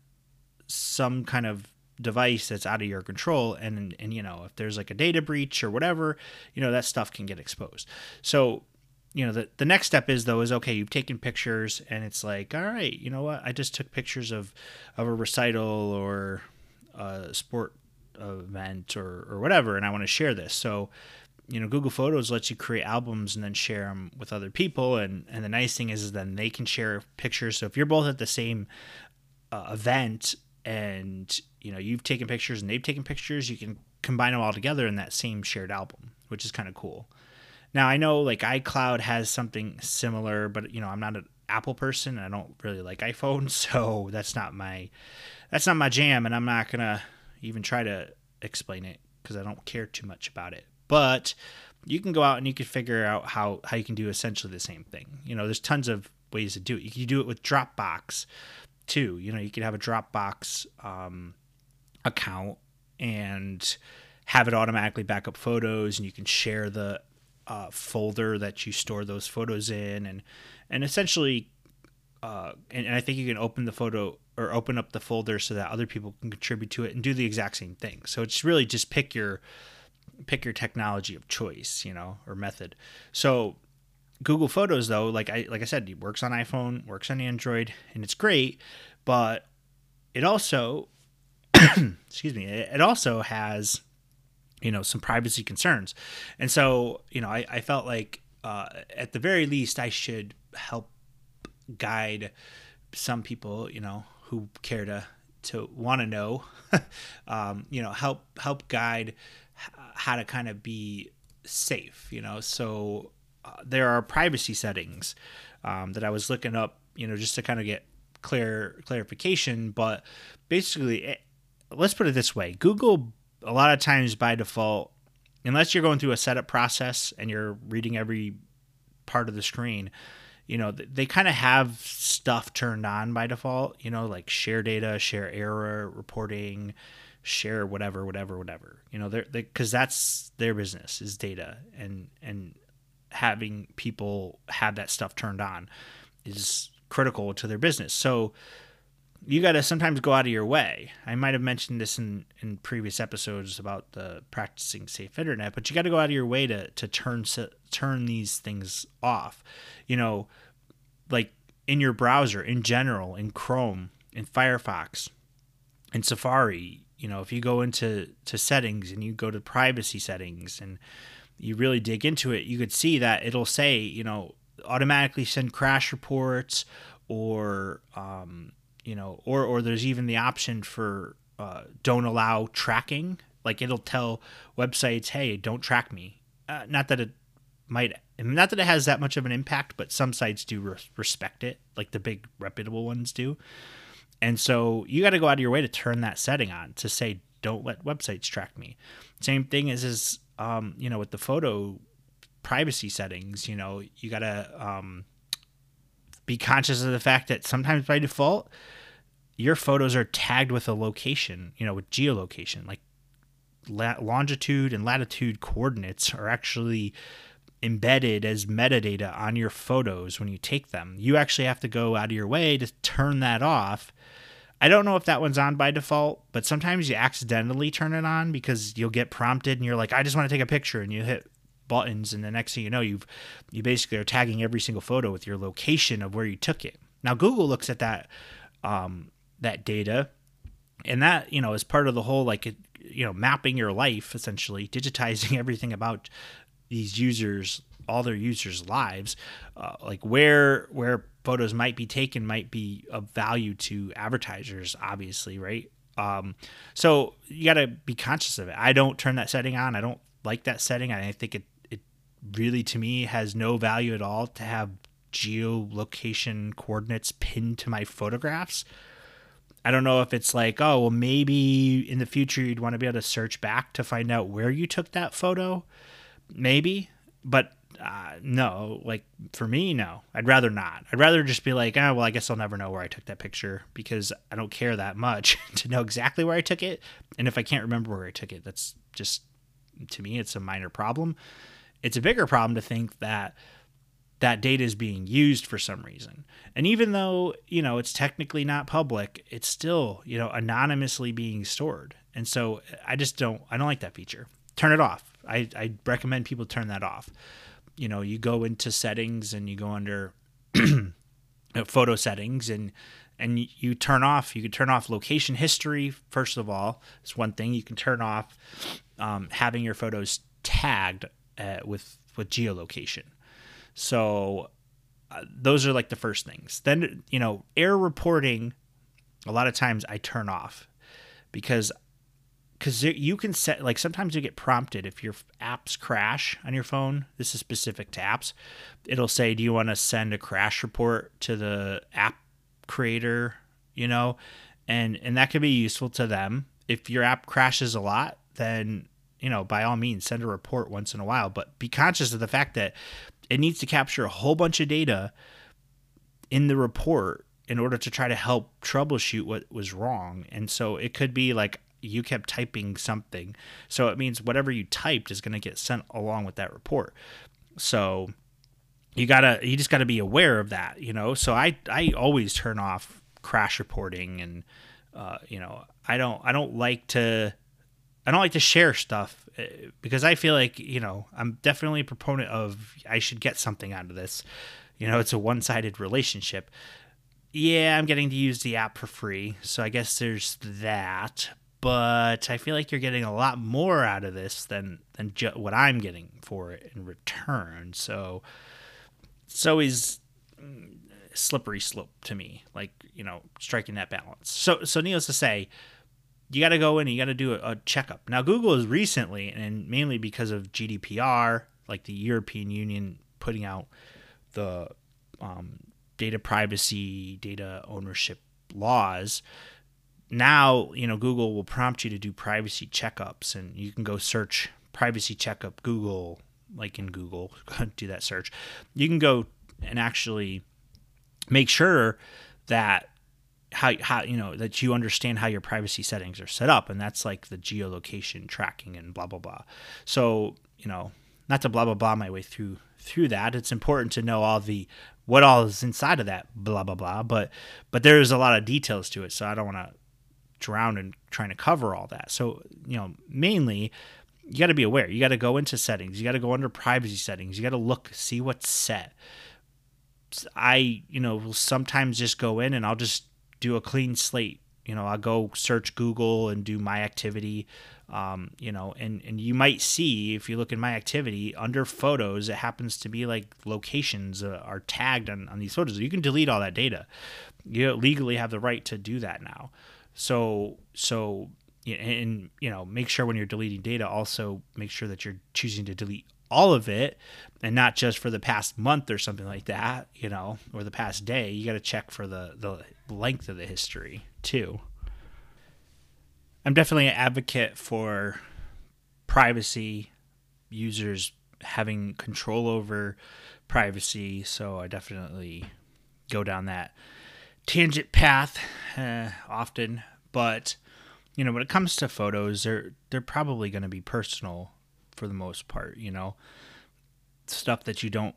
some kind of device that's out of your control. And and you know if there's like a data breach or whatever you know that stuff can get exposed. So you know the, the next step is though is okay you've taken pictures and it's like all right you know what? I just took pictures of of a recital or a sport event or or whatever and i want to share this. So you know google photos lets you create albums and then share them with other people and and the nice thing is, is then they can share pictures so if you're both at the same uh, event and you know you've taken pictures and they've taken pictures you can combine them all together in that same shared album which is kind of cool now I know like iCloud has something similar, but you know I'm not an Apple person. I don't really like iPhone, so that's not my that's not my jam, and I'm not gonna even try to explain it because I don't care too much about it. But you can go out and you can figure out how how you can do essentially the same thing. You know, there's tons of ways to do it. You can do it with Dropbox too. You know, you can have a Dropbox um, account and have it automatically back up photos, and you can share the uh, folder that you store those photos in, and and essentially, uh, and, and I think you can open the photo or open up the folder so that other people can contribute to it and do the exact same thing. So it's really just pick your pick your technology of choice, you know, or method. So Google Photos though, like I like I said, it works on iPhone, works on Android, and it's great, but it also excuse me, it also has you know some privacy concerns and so you know i, I felt like uh, at the very least i should help guide some people you know who care to to want to know um, you know help help guide how to kind of be safe you know? So uh, there are privacy settings um, that i was looking up you know just to kind of get clear clarification but basically it, eh, let's put it this way. Google a lot of times by default, unless you're going through a setup process and you're reading every part of the screen, you know, they kind of have stuff turned on by default, you know, like share data, share error reporting, share whatever, whatever, whatever. You know, they're because they, that's their business is data and and having people have that stuff turned on is critical to their business. So you got to sometimes go out of your way. I might have mentioned this in, in previous episodes about the practicing safe internet, but you got to go out of your way to to turn turn these things off. You know, like in your browser in general, in Chrome, in Firefox, in Safari. You know, if you go into to settings and you go to privacy settings and you really dig into it, you could see that it'll say, you know, automatically send crash reports or um, you know, or or there's even the option for uh, don't allow tracking. Like it'll tell websites, hey, don't track me. Uh, not that it might, not that it has that much of an impact, but some sites do re- respect it, like the big reputable ones do. And so you got to go out of your way to turn that setting on to say don't let websites track me. Same thing as is um, you know with the photo privacy settings. You know you gotta um, be conscious of the fact that sometimes by default your photos are tagged with a location. You know with geolocation like longitude and latitude coordinates are actually embedded as metadata on your photos when you take them. You actually have to go out of your way to turn that off. I don't know if that one's on by default, but sometimes you accidentally turn it on because you'll get prompted and you're like, I just want to take a picture, and you hit buttons, and the next thing you know, you've you basically are tagging every single photo with your location of where you took it. Now Google looks at that um, that data, and that you know is part of the whole like you know mapping your life essentially, digitizing everything about these users all their users lives uh, like where where photos might be taken might be of value to advertisers obviously right? Um, so you got to be conscious of it. I don't turn that setting on. I don't like that setting. I think it it really to me has no value at all to have geolocation coordinates pinned to my photographs. I don't know if it's like, oh, well, maybe in the future you'd want to be able to search back to find out where you took that photo. Maybe, but uh, no, like for me, no. I'd rather not. I'd rather just be like, oh, well, I guess I'll never know where I took that picture because I don't care that much to know exactly where I took it. And if I can't remember where I took it, that's just, to me, it's a minor problem. It's a bigger problem to think that that data is being used for some reason. And even though, you know, it's technically not public, it's still, you know, anonymously being stored. And so I just don't, I don't like that feature. Turn it off I, I recommend people turn that off. You know, you go into settings and you go under photo settings and and you turn off you can turn off location history first of all it's one thing. You can turn off um, having your photos tagged uh, with with geolocation. So uh, those are like the first things. Then you know error reporting a lot of times i turn off because because you can set like sometimes you get prompted if your apps crash on your phone. This is specific to apps. It'll say do you want to send a crash report to the app creator? You know? And and that can be useful to them. If your app crashes a lot then you know by all means send a report once in a while. But be conscious of the fact that it needs to capture a whole bunch of data in the report in order to try to help troubleshoot what was wrong. And so it could be like you kept typing something. So it means whatever you typed is going to get sent along with that report. So you gotta you just gotta be aware of that, you know. So I I always turn off crash reporting and uh, you know I don't I don't like to I don't like to share stuff uh, because I feel like you know I'm definitely a proponent of I should get something out of this. You know, it's a one sided relationship. Yeah, I'm getting to use the app for free, so I guess there's that but I feel like you're getting a lot more out of this than than ju- what I'm getting for it in return. So it's always mm, slippery slope to me, like you know, striking that balance. So so needless to say, you got to go in and you got to do a, a checkup. Now Google is recently, and mainly because of GDPR, like the European Union putting out the um, data privacy, data ownership laws now you know google will prompt you to do privacy checkups and you can go search privacy checkup google like in google do that search. You can go and actually make sure that how, how you know that you understand how your privacy settings are set up and that's like the geolocation tracking and blah blah blah. So you know not to blah blah blah my way through through that it's important to know all the what all is inside of that blah blah blah but but there's a lot of details to it so i don't want to drown in trying to cover all that. So, you know, mainly you got to be aware. You got to go into settings. You got to go under privacy settings. You got to look, see what's set. I, you know, will sometimes just go in and I'll just do a clean slate. You know, I'll go search Google and do my activity. Um, you know, and, and you might see if you look in my activity under photos, it happens to be like locations uh, are tagged on, on these photos. You can delete all that data. You legally have the right to do that now. So so and you know make sure when you're deleting data also make sure that you're choosing to delete all of it and not just for the past month or something like that you know or the past day you got to check for the the length of the history too I'm definitely an advocate for privacy, users having control over privacy. So I definitely go down that tangent path uh, often. But you know, when it comes to photos, they're they're probably going to be personal for the most part. You know, stuff that you don't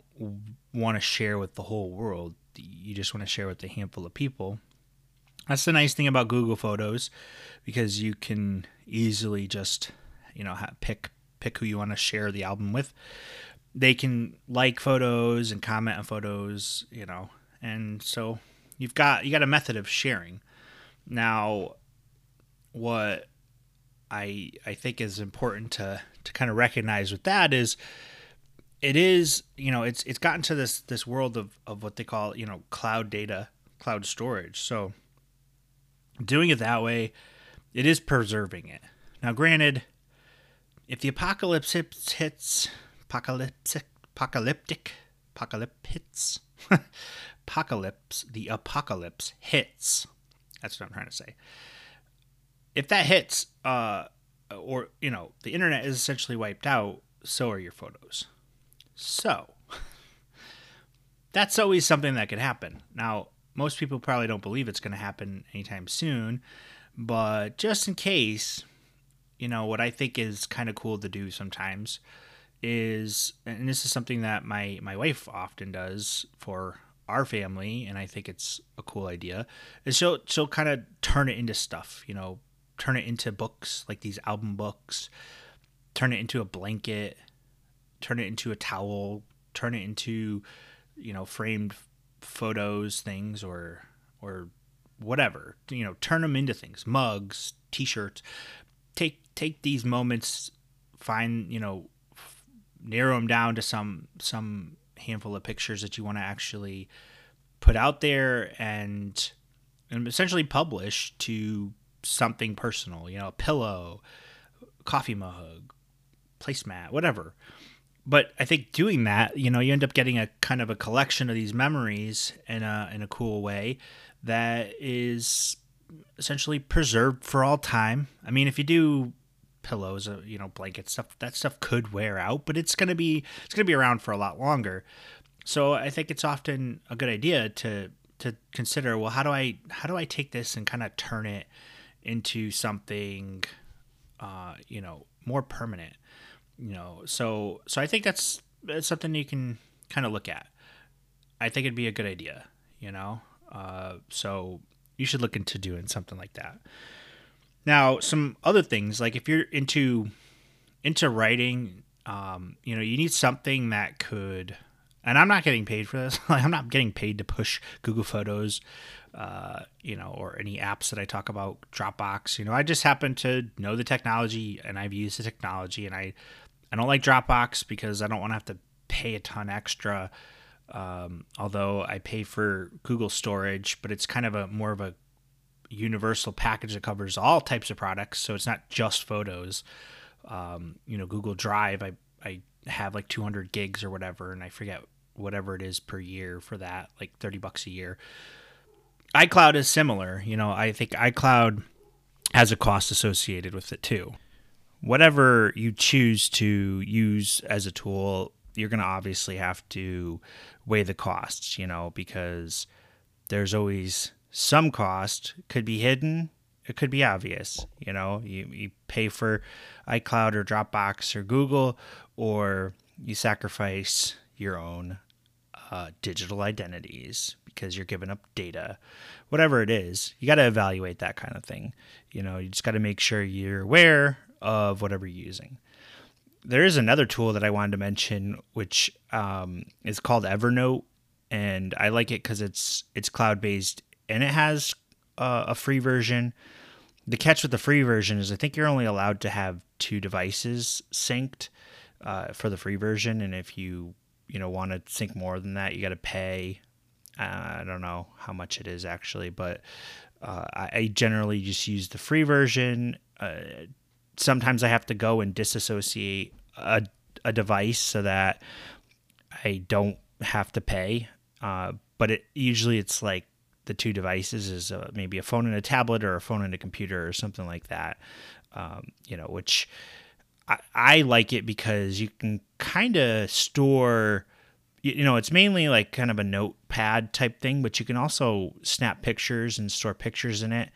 want to share with the whole world. You just want to share with a handful of people. That's the nice thing about Google Photos, because you can easily just, you know, pick pick who you want to share the album with. They can like photos and comment on photos, you know, and so you've got you got a method of sharing. Now, what I I think is important to to kind of recognize with that is it is you know it's it's gotten to this this world of of what they call you know cloud data cloud storage so doing it that way it is preserving it now granted if the apocalypse hits, hits apocalyptic apocalyptic apocalypse apocalypse the apocalypse hits. That's what i'm trying to say. If that hits uh or you know the internet is essentially wiped out so are your photos. So that's always something that could happen. Now most people probably don't believe it's going to happen anytime soon but just in case you know what i think is kind of cool to do sometimes is and this is something that my my wife often does for our family and i think it's a cool idea And she'll she'll kind of turn it into stuff you know turn it into books like these album books turn it into a blanket turn it into a towel turn it into you know framed photos things or or whatever you know turn them into things mugs t-shirts. Take take these moments find you know narrow them down to some some handful of pictures that you want to actually put out there and and essentially publish to something personal, you know, a pillow, coffee mug, placemat, whatever. But I think doing that, you know, you end up getting a kind of a collection of these memories in a in a cool way that is essentially preserved for all time. I mean, if you do pillows, uh, you know, blankets, stuff that stuff could wear out, but it's gonna be it's gonna be around for a lot longer. So I think it's often a good idea to to consider well how do I how do I take this and kind of turn it into something uh, you know more permanent you know? So so I think that's that's something you can kind of look at. I think it'd be a good idea you know? Uh, so you should look into doing something like that now some other things like if you're into into writing um, you know you need something that could and I'm not getting paid for this. I'm not getting paid to push Google Photos, uh, you know, or any apps that I talk about, Dropbox. You know, I just happen to know the technology and I've used the technology, and I I don't like Dropbox because I don't want to have to pay a ton extra. Um, although I pay for Google storage, but it's kind of a more of a universal package that covers all types of products. So it's not just photos. Um, you know, Google Drive, I I have like 200 gigs or whatever, and I forget whatever it is per year for that, like 30 bucks a year. iCloud is similar. You know, I think iCloud has a cost associated with it too. Whatever you choose to use as a tool, you're going to obviously have to weigh the costs, you know, because there's always some cost could be hidden it could be obvious you know you, you pay for icloud or dropbox or google or you sacrifice your own uh, digital identities because you're giving up data, whatever it is, you got to evaluate that kind of thing. You know, you just got to make sure you're aware of whatever you're using. There is another tool that I wanted to mention, which um, is called Evernote, and I like it because it's it's cloud based and it has uh, a free version. The catch with the free version is I think you're only allowed to have two devices synced uh, for the free version, and if you you know want to sync more than that, you got to pay. Uh, I don't know how much it is actually, but uh, I, I, generally just use the free version. Uh, sometimes I have to go and disassociate a, a device so that I don't have to pay. But it usually it's like the two devices is uh, maybe a phone and a tablet or a phone and a computer or something like that. Um, you know, which I, I like it because you can kind of store you know it's mainly like kind of a notepad type thing but you can also snap pictures and store pictures in it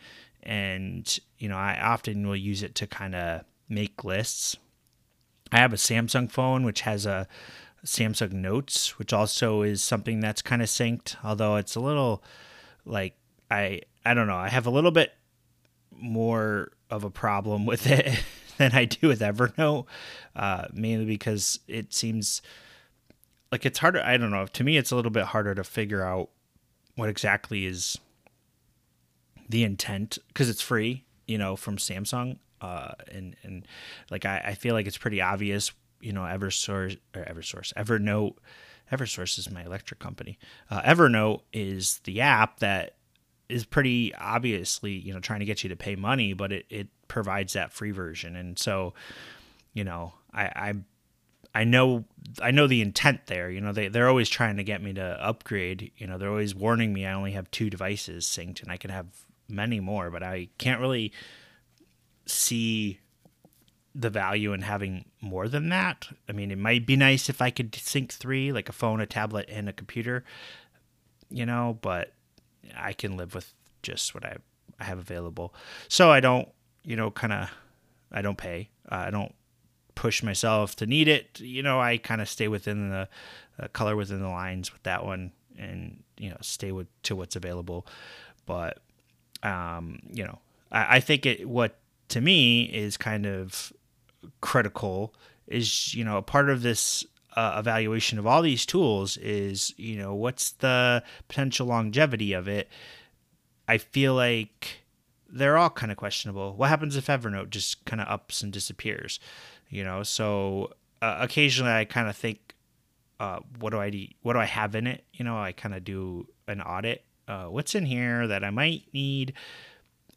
and you know i often will use it to kind of make lists i have a samsung phone which has a samsung notes which also is something that's kind of synced although it's a little like i i don't know. I have a little bit more of a problem with it than i do with evernote uh, mainly because it seems like it's harder i don't know. To me it's a little bit harder to figure out what exactly is the intent because it's free you know from samsung uh and and like I, I feel like it's pretty obvious you know eversource or eversource evernote eversource is my electric company uh, evernote is the app that is pretty obviously you know trying to get you to pay money but it, it provides that free version and so you know i i I know I know the intent there. You know, they they're always trying to get me to upgrade. You know, they're always warning me I only have two devices synced and I can have many more, but I can't really see the value in having more than that. I mean, it might be nice if I could sync three, like a phone, a tablet, and a computer. You know, but I can live with just what I I have available. So I don't, you know, kind of I don't pay. Uh, I don't push myself to need it. You know, I kind of stay within the uh, color within the lines with that one, and you know, stay with to what's available. But um, you know, I, I think it what to me is kind of critical is you know a part of this uh, evaluation of all these tools is you know what's the potential longevity of it. I feel like they're all kind of questionable. What happens if Evernote just kind of ups and disappears? you know so uh, occasionally i kind of think uh, what do i what do i have in it you know i kind of do an audit uh, what's in here that i might need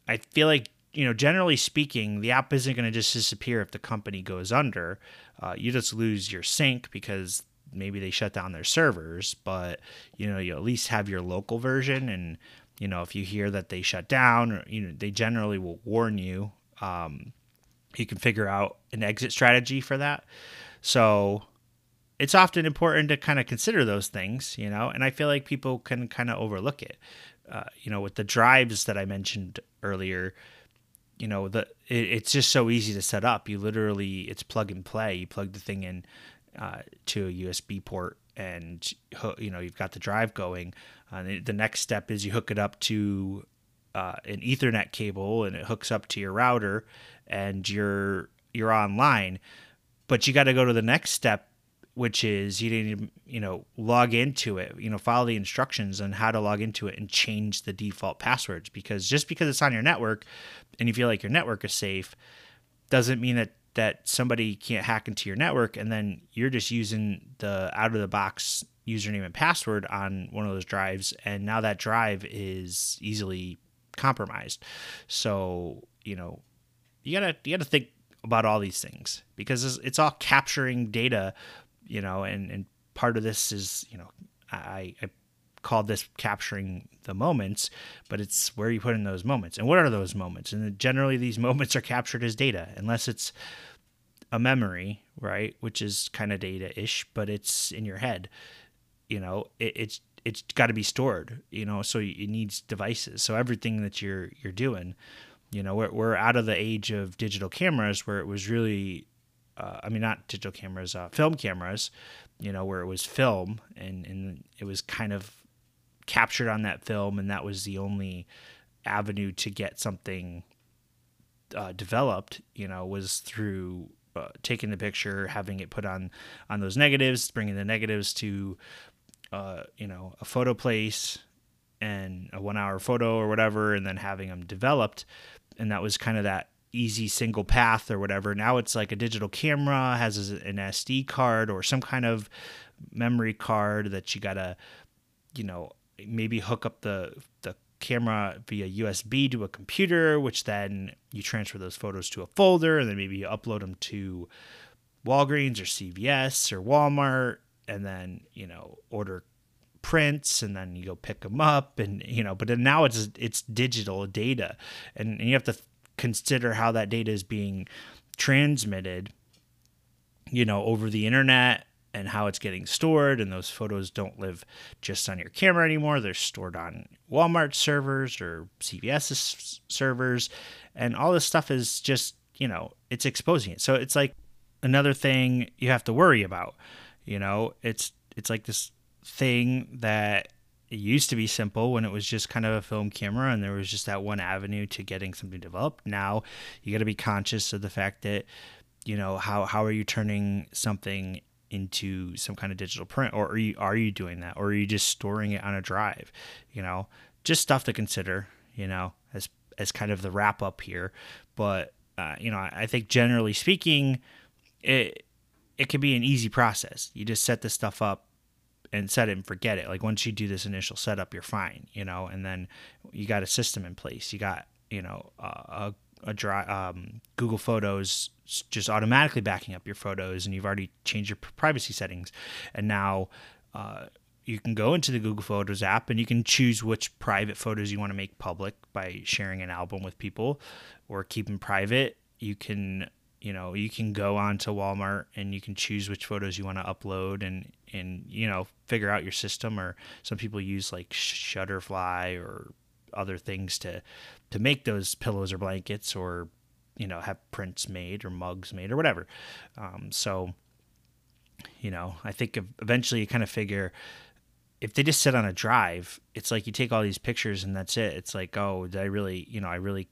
i feel like you know generally speaking the app isn't going to just disappear if the company goes under uh, you just lose your sync because maybe they shut down their servers but you know you at least have your local version and you know if you hear that they shut down or you know they generally will warn you um, you can figure out an exit strategy for that. So it's often important to kind of consider those things, you know, and I feel like people can kind of overlook it. Uh, you know, with the drives that I mentioned earlier, you know, the it, it's just so easy to set up. You literally, it's plug and play. You plug the thing in uh, to a USB port, and you know you've got the drive going. Uh, the next step is you hook it up to uh, an Ethernet cable, and it hooks up to your router, and you're you're online but you got to go to the next step which is you to you know log into it you know follow the instructions on how to log into it and change the default passwords because just because it's on your network and you feel like your network is safe doesn't mean that that somebody can't hack into your network and then you're just using the out of the box username and password on one of those drives and now that drive is easily compromised. So you know you gotta you gotta think about all these things because it's all capturing data, you know, and and part of this is you know I, I called this capturing the moments, but it's where you put in those moments and what are those moments, and generally these moments are captured as data unless it's a memory, right, which is kind of data ish, but it's in your head. You know, it, it's it's got to be stored. You know, so it needs devices. So everything that you're you're doing you know, we're, we're out of the age of digital cameras where it was really, uh, I mean, not digital cameras, uh, film cameras, you know, where it was film and, and it was kind of captured on that film, and that was the only avenue to get something uh, developed, you know, was through uh, taking the picture, having it put on on those negatives, bringing the negatives to, uh, you know, a photo place and a one hour photo or whatever, and then having them developed. And that was kind of that easy single path or whatever. Now it's like a digital camera has an SD card or some kind of memory card that you gotta, you know, maybe hook up the the camera via USB to a computer, which then you transfer those photos to a folder, and then maybe you upload them to Walgreens or CVS or Walmart, and then you know order prints and then you go pick them up and you know but now it's it's digital data and, and you have to consider how that data is being transmitted you know over the internet and how it's getting stored and those photos don't live just on your camera anymore. They're stored on walmart servers or cvs servers and all this stuff is just you know it's exposing it. So it's like another thing you have to worry about you know? It's it's like this thing that it used to be simple when it was just kind of a film camera and there was just that one avenue to getting something developed. Now you got to be conscious of the fact that you know how how are you turning something into some kind of digital print? Or are you are you doing that? Or are you just storing it on a drive? You know just stuff to consider you know as as kind of the wrap up here. But uh, you know I think generally speaking it it can be an easy process. You just set this stuff up and set it and forget it. Like once you do this initial setup you're fine you know? And then you got a system in place. You got you know a, a dry um, Google Photos just automatically backing up your photos, and you've already changed your privacy settings, and now uh, you can go into the Google Photos app and you can choose which private photos you want to make public by sharing an album with people, or keep them private. You can you know you can go on to Walmart and you can choose which photos you want to upload and and you know figure out your system or some people use like Shutterfly or other things to to make those pillows or blankets or you know have prints made or mugs made or whatever. Um, so you know i think eventually you kind of figure if they just sit on a drive it's like you take all these pictures and that's it. It's like oh did i really you know i really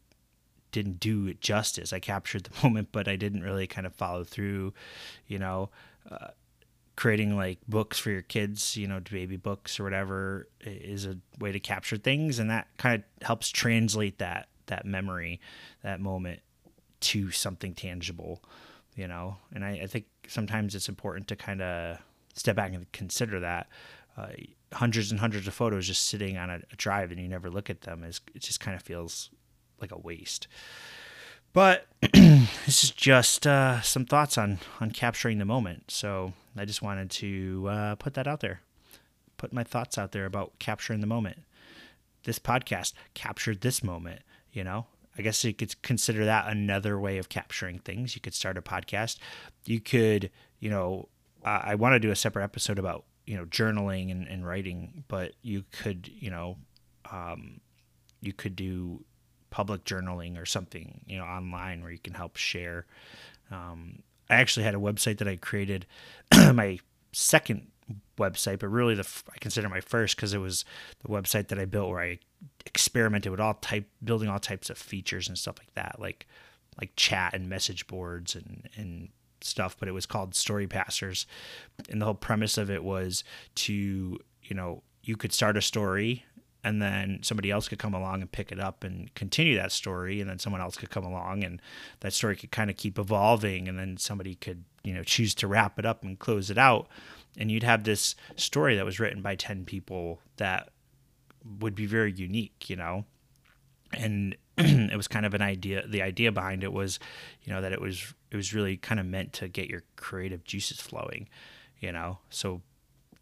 didn't do it justice. I captured the moment but i didn't really kind of follow through you know? Uh, creating like books for your kids, you know, baby books or whatever is a way to capture things and that kind of helps translate that that memory, that moment to something tangible, you know. And I, I think sometimes it's important to kind of step back and consider that. Uh, hundreds and hundreds of photos just sitting on a, a drive and you never look at them is it just kind of feels like a waste. But this is just uh, some thoughts on on capturing the moment. So I just wanted to uh, put that out there, put my thoughts out there about capturing the moment. This podcast captured this moment. You know, I guess you could consider that another way of capturing things. You could start a podcast. You could, you know, uh, I want to do a separate episode about you know journaling and, and writing, but you could, you know, um, you could do public journaling or something, you know, online where you can help share. Um, I actually had a website that I created, my second website, but really the I consider my first because it was the website that I built where I experimented with all type building all types of features and stuff like that, like like chat and message boards and and stuff. But it was called Story Passers, and the whole premise of it was to you know you could start a story and then somebody else could come along and pick it up and continue that story and then someone else could come along and that story could kind of keep evolving and then somebody could you know choose to wrap it up and close it out. And you'd have this story that was written by 10 people that would be very unique you know? And it was kind of an idea the idea behind it was you know that it was it was really kind of meant to get your creative juices flowing you know? So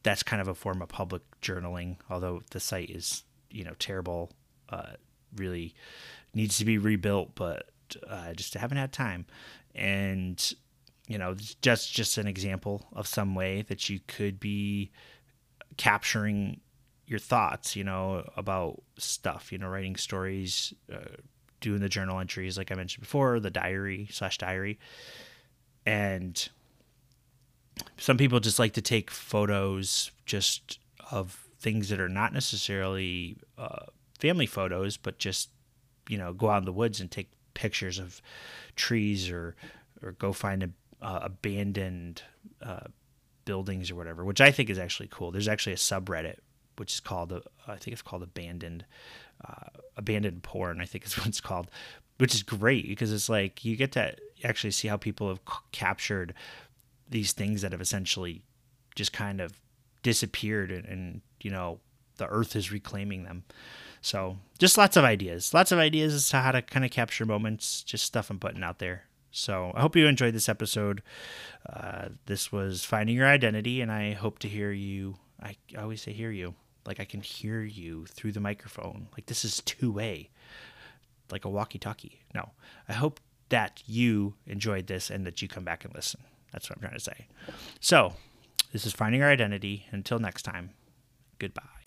that's kind of a form of public journaling although the site is you know terrible. Uh, really needs to be rebuilt, but uh, just haven't had time. And you know, just just an example of some way that you could be capturing your thoughts, you know, about stuff. You know, writing stories, uh, doing the journal entries, like I mentioned before, the diary slash diary, and some people just like to take photos just of things that are not necessarily uh, family photos, but just you know go out in the woods and take pictures of trees or or go find a, uh, abandoned uh, buildings or whatever, which I think is actually cool. There's actually a subreddit which is called I think it's called abandoned uh, abandoned porn. I think is what it's called, which is great because it's like you get to actually see how people have c- captured these things that have essentially just kind of disappeared and, and you know the earth is reclaiming them so just lots of ideas lots of ideas as to how to kind of capture moments just stuff i'm putting out there so i hope you enjoyed this episode uh, this was finding your identity and i hope to hear you i always say hear you Like I can hear you through the microphone. Like this is two way, like a walkie talkie. No, I hope that you enjoyed this and that you come back and listen. That's what I'm trying to say. So, this is Finding Our Identity. Until next time, goodbye.